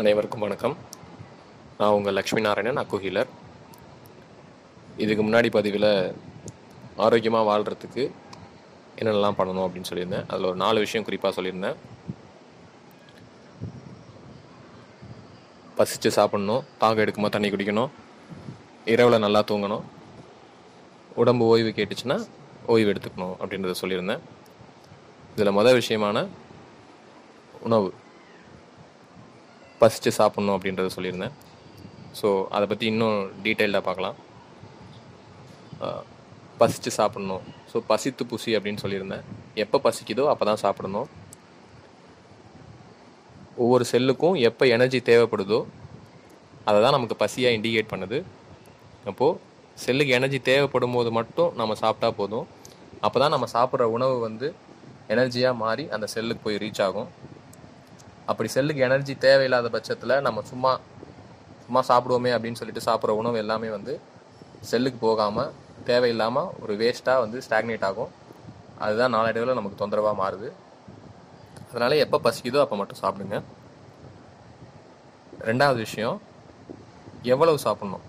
அனைவருக்கும் வணக்கம். நான் உங்கள் லக்ஷ்மி நாராயணன் அக்குஹீலர் இதுக்கு முன்னாடி பதிவில் ஆரோக்கியமாக வாழ்கிறதுக்கு என்னென்னலாம் பண்ணணும் அப்படின்னு சொல்லியிருந்தேன். அதில் ஒரு நாலு விஷயம் குறிப்பாக சொல்லியிருந்தேன். பசிச்சு சாப்பிட்ணும் தாகம் எடுக்குமா தண்ணி குடிக்கணும் இரவில் நல்லா தூங்கணும் உடம்பு ஓய்வு கேட்டுச்சுன்னா ஓய்வு எடுத்துக்கணும் அப்படின்றத சொல்லியிருந்தேன். இதில் மொதல் விஷயமான உணவு. பசிச்சு சாப்பிட்ணும் அப்படின்றத சொல்லியிருந்தேன். ஸோ அதை பற்றி இன்னும் டீட்டெயில்டாக பார்க்கலாம். பசித்து பசிச்சு சாப்பிட்ணும். ஸோ பசித்து புசி அப்படின்னு சொல்லியிருந்தேன். எப்போ பசிக்குதோ அப்போ தான் சாப்பிடணும். ஒவ்வொரு செல்லுக்கும் எப்போ எனர்ஜி தேவைப்படுதோ அதை தான் நமக்கு பசியாக இண்டிகேட் பண்ணுது. அப்போது செல்லுக்கு எனர்ஜி தேவைப்படும் போது மட்டும் நம்ம சாப்பிட்டா போதும். அப்போ தான் நம்ம சாப்பிட்ற உணவு வந்து எனர்ஜியாக மாறி அந்த செல்லுக்கு போய் ரீச் ஆகும். அப்படி செல்லுக்கு எனர்ஜி தேவையில்லாத பட்சத்தில் நம்ம சும்மா சும்மா சாப்பிடுவோமே அப்படின்னு சொல்லிட்டு சாப்பிட்ற உணவு எல்லாமே வந்து செல்லுக்கு போகாமல் தேவையில்லாமல் ஒரு வேஸ்ட்டாக வந்து ஸ்டாக்னேட் ஆகும். அதுதான் நாளடைவில் நமக்கு தொந்தரவாக மாறுது. அதனால் எப்போ பசிக்குதோ அப்போ மட்டும் சாப்பிடுங்க. ரெண்டாவது விஷயம் எவ்வளவு சாப்பிட்ணும்?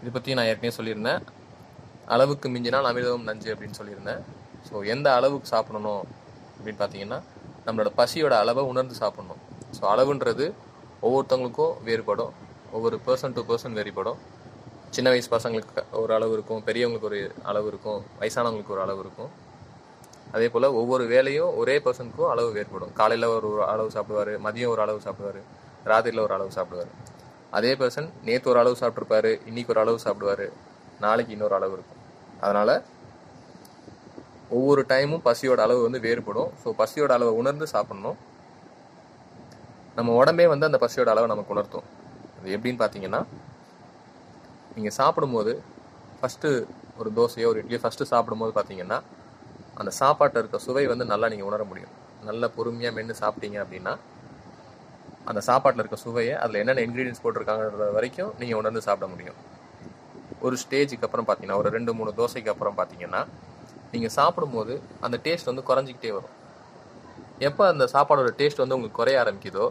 இதை பற்றி நான் ஏற்கனவே சொல்லியிருந்தேன். அளவுக்கு மிஞ்சினால் அமிர்தமும் நஞ்சு அப்படின்னு சொல்லியிருந்தேன். ஸோ எந்த அளவுக்கு சாப்பிடணும் அப்படின்னு பார்த்தீங்கன்னா நம்மளோட பசியோட அளவை உணர்ந்து சாப்பிடணும். ஸோ அளவுன்றது ஒவ்வொருத்தவங்களுக்கும் வேறுபடும். ஒவ்வொரு பர்சன் டு பர்சன் வேறுபடும். சின்ன வயசு பசங்களுக்கு ஒரு அளவு இருக்கும். பெரியவங்களுக்கு ஒரு அளவு இருக்கும். வயசானவங்களுக்கு ஒரு அளவு இருக்கும். அதே போல் ஒவ்வொரு வேலையும் ஒரே பர்சனுக்கும் அளவு வேறுபடும். காலையில் ஒரு அளவு சாப்பிடுவார் மதியம் ஒரு அளவு சாப்பிடுவார் ராத்திரியில் ஒரு அளவு சாப்பிடுவார். அதே பர்சன் நேற்று ஒரு அளவு சாப்பிட்ருப்பாரு இன்றைக்கி ஒரு அளவு சாப்பிடுவார் நாளைக்கு இன்னொரு அளவு இருக்கும். அதனால் ஒவ்வொரு டைமும் பசியோட அளவு வந்து வேறுபடும். ஸோ பசியோட அளவை உணர்ந்து சாப்பிடணும். நம்ம உடம்பே வந்து அந்த பசியோட அளவை நமக்கு உணர்த்தும். அது எப்படின்னு பார்த்தீங்கன்னா நீங்கள் சாப்பிடும்போது ஃபஸ்ட்டு ஒரு தோசையோ ஒரு இட்லியோ ஃபஸ்ட்டு சாப்பிடும்போது பார்த்தீங்கன்னா அந்த சாப்பாட்டில் இருக்க சுவை வந்து நல்லா நீங்கள் உணர முடியும். நல்லா பொறுமையாக மென்று சாப்பிட்டீங்க அப்படின்னா அந்த சாப்பாட்டில் இருக்க சுவையை அதில் என்னென்ன இன்க்ரீடியன்ஸ் போட்டிருக்காங்கன்ற வரைக்கும் நீங்கள் உணர்ந்து சாப்பிட முடியும். ஒரு ஸ்டேஜுக்கு அப்புறம் பார்த்தீங்கன்னா ஒரு ரெண்டு மூணு தோசைக்கு அப்புறம் பார்த்தீங்கன்னா நீங்கள் சாப்பிடும்போது அந்த டேஸ்ட் வந்து குறைஞ்சிக்கிட்டே வரும். எப்போ அந்த சாப்பாடோட டேஸ்ட் வந்து உங்களுக்கு குறைய ஆரம்பிக்குதோ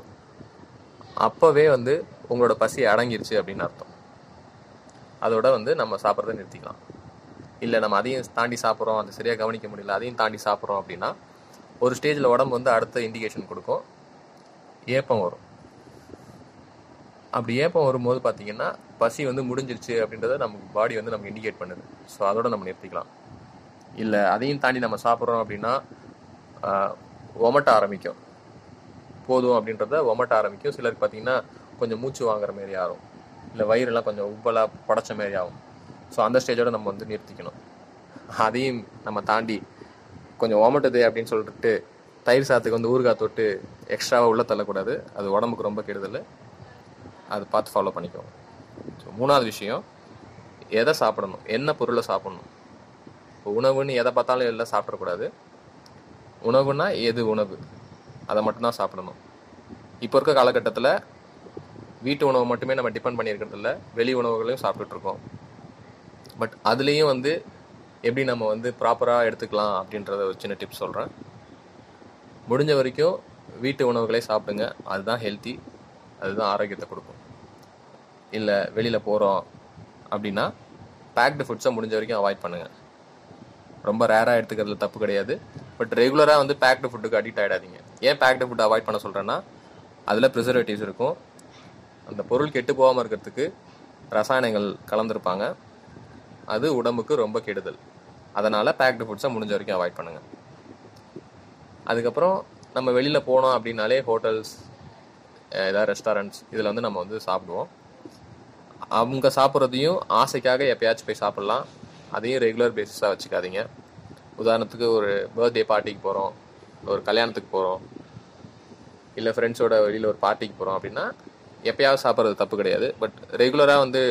அப்போவே வந்து உங்களோட பசி அடங்கிருச்சு அப்படின்னு அர்த்தம். அதோட வந்து நம்ம சாப்பிட்றத நிறுத்திக்கலாம். இல்லை நம்ம அதையும் தாண்டி சாப்பிட்றோம் அதை சரியாக கவனிக்க முடியல அதையும் தாண்டி சாப்பிட்றோம் அப்படின்னா ஒரு ஸ்டேஜில் உடம்பு வந்து அடுத்த இண்டிகேஷன் கொடுக்கும். ஏப்பம் வரும். அப்படி ஏப்பம் வரும்போது பார்த்தீங்கன்னா பசி வந்து முடிஞ்சிருச்சு அப்படின்றத நமக்கு பாடி வந்து நமக்கு இண்டிகேட் பண்ணுது. ஸோ அதோட நம்ம நிறுத்திக்கலாம். இல்லை அதையும் தாண்டி நம்ம சாப்பிட்றோம் அப்படின்னா ஒமட்ட ஆரம்பிக்கும். போதும் அப்படின்றத ஒமட்ட ஆரம்பிக்கும். சிலருக்கு பார்த்தீங்கன்னா கொஞ்சம் மூச்சு வாங்குற மாரி ஆகும். இல்லை வயிறெல்லாம் கொஞ்சம் உப்பலாக படைச்ச மாரி ஆகும். ஸோ அந்த ஸ்டேஜோடு நம்ம வந்து நிறுத்திக்கணும். அதையும் நம்ம தாண்டி கொஞ்சம் ஒமட்டுது அப்படின்னு சொல்லிட்டு தயிர் சாத்துக்கு வந்து ஊறுகாய் தொட்டு எக்ஸ்ட்ராவாக உள்ளே தள்ளக்கூடாது. அது உடம்புக்கு ரொம்ப கெடுதல். அது பார்த்து ஃபாலோ பண்ணிக்கோங்க. ஸோ மூணாவது விஷயம் எதை சாப்பிடணும்? என்ன பொருளை சாப்பிடணும்? இப்போ உணவுன்னு எதை பார்த்தாலும் எல்லாம் சாப்பிடக்கூடாது. உணவுனா எது உணவு? அதை மட்டும்தான் சாப்பிடணும். இப்போ இருக்க காலகட்டத்தில் வீட்டு உணவு மட்டுமே நம்ம டிபெண்ட் பண்ணியிருக்கிறதில்ல. வெளி உணவுகளையும் சாப்பிட்டுட்ருக்கோம். பட் அதுலேயும் வந்து எப்படி நம்ம வந்து ப்ராப்பராக எடுத்துக்கலாம் அப்படின்றத ஒரு சின்ன டிப்ஸ் சொல்கிறேன் முடிஞ்ச வரைக்கும் வீட்டு உணவுகளே சாப்பிடுங்க. அதுதான் ஹெல்த்தி அதுதான் ஆரோக்கியத்தை கொடுக்கும். இல்லை வெளியில் போகிறோம் அப்படின்னா பேக்டு ஃபுட்ஸை முடிஞ்ச வரைக்கும் அவாய்ட் பண்ணுங்கள் ரொம்ப ரேராக எடுத்துக்கிறதுல தப்பு கிடையாது. பட் ரெகுலராக வந்து பேக்டு ஃபுட்டுக்கு அடிக்ட் ஆகிடாதீங்க ஏன் பேக்டு ஃபுட் அவாய்ட் பண்ண சொல்கிறேன்னா அதில் ப்ரிசர்வேட்டிவ்ஸ் இருக்கும். அந்த பொருள் கெட்டு போகாமல் இருக்கிறதுக்கு ரசாயனங்கள் கலந்துருப்பாங்க. அது உடம்புக்கு ரொம்ப கெடுதல். அதனால் பேக்டு ஃபுட்ஸை முடிஞ்ச வரைக்கும் அவாய்ட் பண்ணுங்கள் அதுக்கப்புறம் நம்ம வெளியில் போனோம் அப்படின்னாலே ஹோட்டல்ஸ் ஏதாவது ரெஸ்டாரண்ட்ஸ் இதில் வந்து நம்ம வந்து சாப்பிடுவோம். அவங்க சாப்பிட்றதையும் ஆசைக்காக எப்பயாச்சும் போய் சாப்பிட்லாம். அதையும் ரெகுலர் பேசிஸாக வச்சுக்காதீங்க. உதாரணத்துக்கு ஒரு பர்த்டே பார்ட்டிக்கு போகிறோம் ஒரு கல்யாணத்துக்கு போகிறோம் இல்லை ஃப்ரெண்ட்ஸோட வெளியில் ஒரு பார்ட்டிக்கு போகிறோம் அப்படின்னா எப்பயாவது சாப்பிட்றது தப்பு கிடையாது. பட் ரெகுலராக வந்து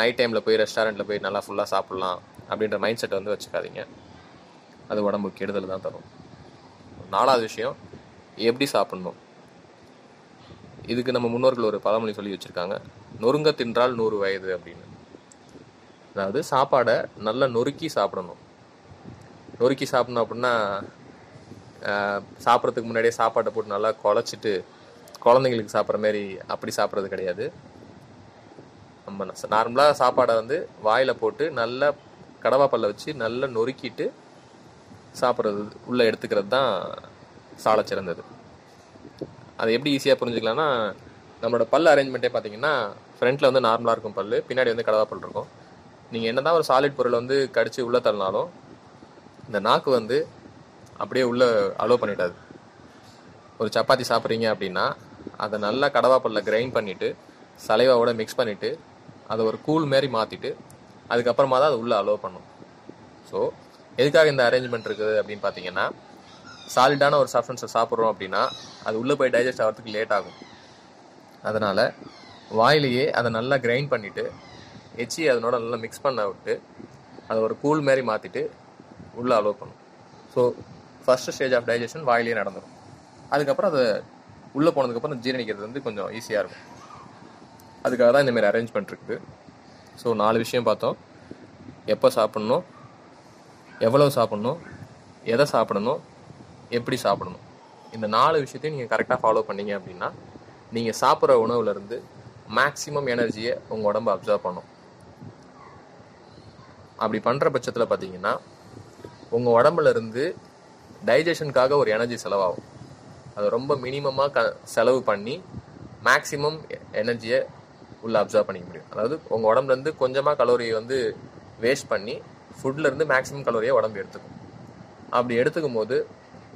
நைட் டைமில் போய் ரெஸ்டாரண்ட்டில் போய் நல்லா ஃபுல்லாக சாப்பிட்லாம் அப்படின்ற மைண்ட் செட்டை வந்து வச்சுக்காதீங்க. அது உடம்புக்கு கெடுதல் தான் தரும். நாலாவது விஷயம் எப்படி சாப்பிட்ணும்? இதுக்கு நம்ம முன்னோர்கள் ஒரு பழமொழி சொல்லி வச்சுருக்காங்க. நொறுங்க தின்றால் நூறு வயது அப்படின்னு. அதாவது சாப்பாடை நல்லா நொறுக்கி சாப்பிடணும். நொறுக்கி சாப்பிடணும் அப்படின்னா சாப்பிட்றதுக்கு முன்னாடியே சாப்பாட்டை போட்டு நல்லா குழச்சிட்டு குழந்தைங்களுக்கு சாப்பிட்ற மாதிரி அப்படி சாப்பிட்றது கிடையாது. நம்ம நார்மலாக சாப்பாடை வந்து வாயில் போட்டு நல்லா கடவா பல்ல வச்சு நல்லா நொறுக்கிட்டு சாப்பிட்றது உள்ளே எடுத்துக்கிறது தான் சாலை சிறந்தது. அது எப்படி ஈஸியாக புரிஞ்சுக்கலாம்னா நம்மளோட பல் அரேஞ்ச்மெண்ட்டே பார்த்தீங்கன்னா ஃப்ரண்ட்டில் வந்து நார்மலாக இருக்கும் பல் பின்னாடி வந்து கடவா பல் இருக்கும். நீங்கள் என்ன தான் ஒரு சாலிட் பொருளை வந்து கடிச்சு உள்ளே தள்ளினாலும் இந்த நாக்கு வந்து அப்படியே உள்ளே அலோவ் பண்ணிடாது ஒரு சப்பாத்தி சாப்பிட்றீங்க அப்படின்னா அதை நல்லா கடவாப்பல்ல பல்ல கிரைண்ட் பண்ணிவிட்டு சலைவாவோட மிக்ஸ் பண்ணிவிட்டு அதை ஒரு கூழ் மாரி மாற்றிட்டு அதுக்கப்புறமா தான் அது உள்ளே அலோவ் பண்ணும். ஸோ எதுக்காக இந்த அரேஞ்ச்மெண்ட் இருக்குது அப்படின்னு பார்த்தீங்கன்னா சாலிடான ஒரு சப்ஸ்டன்ஸை சாப்பிட்றோம் அப்படின்னா அது உள்ளே போய் டைஜஸ்ட் ஆகிறதுக்கு லேட் ஆகும். அதனால் வாயிலேயே அதை நல்லா கிரைண்ட் பண்ணிவிட்டு எச்சி அதனோட நல்லா மிக்ஸ் பண்ண விட்டு அதை ஒரு கூழ் மாரி மாற்றிட்டு உள்ளே அலோவ் பண்ணும். So first stage of digestion வாயிலேயே நடந்துடும் அதுக்கப்புறம் அதை உள்ளே போனதுக்கப்புறம் ஜீரணிக்கிறது வந்து கொஞ்சம் ஈஸியாக இருக்கும். அதுக்காக தான் இந்தமாரி அரேஞ்ச்மெண்ட் இருக்குது. ஸோ நாலு விஷயம் பார்த்தோம். எப்போ சாப்பிட்ணும்? எவ்வளவு சாப்பிட்ணும்? எதை சாப்பிடணும்? எப்படி சாப்பிடணும்? இந்த நாலு விஷயத்தையும் நீங்கள் கரெக்டாக ஃபாலோ பண்ணீங்க அப்படின்னா நீங்கள் சாப்பிட்ற உணவுலேருந்து மேக்ஸிமம் எனர்ஜியை உங்கள் உடம்பு அப்சர்வ் பண்ணும். அப்படி பண்ணுற பட்சத்தில் பார்த்தீங்கன்னா உங்கள் உடம்புல இருந்து டைஜஷனுக்காக ஒரு எனர்ஜி செலவாகும். அது ரொம்ப மினிமமாக க செலவு பண்ணி மேக்ஸிமம் எனர்ஜியை உள்ளே அப்சர்வ் பண்ணிக்க முடியும். அதாவது உங்கள் உடம்புலேருந்து கொஞ்சமாக கலோரியை வந்து வேஸ்ட் பண்ணி ஃபுட்லேருந்து மேக்ஸிமம் கலோரியை உடம்பு எடுத்துக்கும். அப்படி எடுத்துக்கும் போது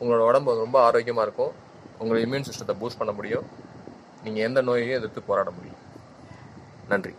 உங்களோட உடம்பு ரொம்ப ஆரோக்கியமாக இருக்கும். உங்களோட இம்யூன் சிஸ்டத்தை பூஸ்ட் பண்ண முடியும். நீங்கள் எந்த நோயையும் எதிர்த்து போராட முடியும். நன்றி.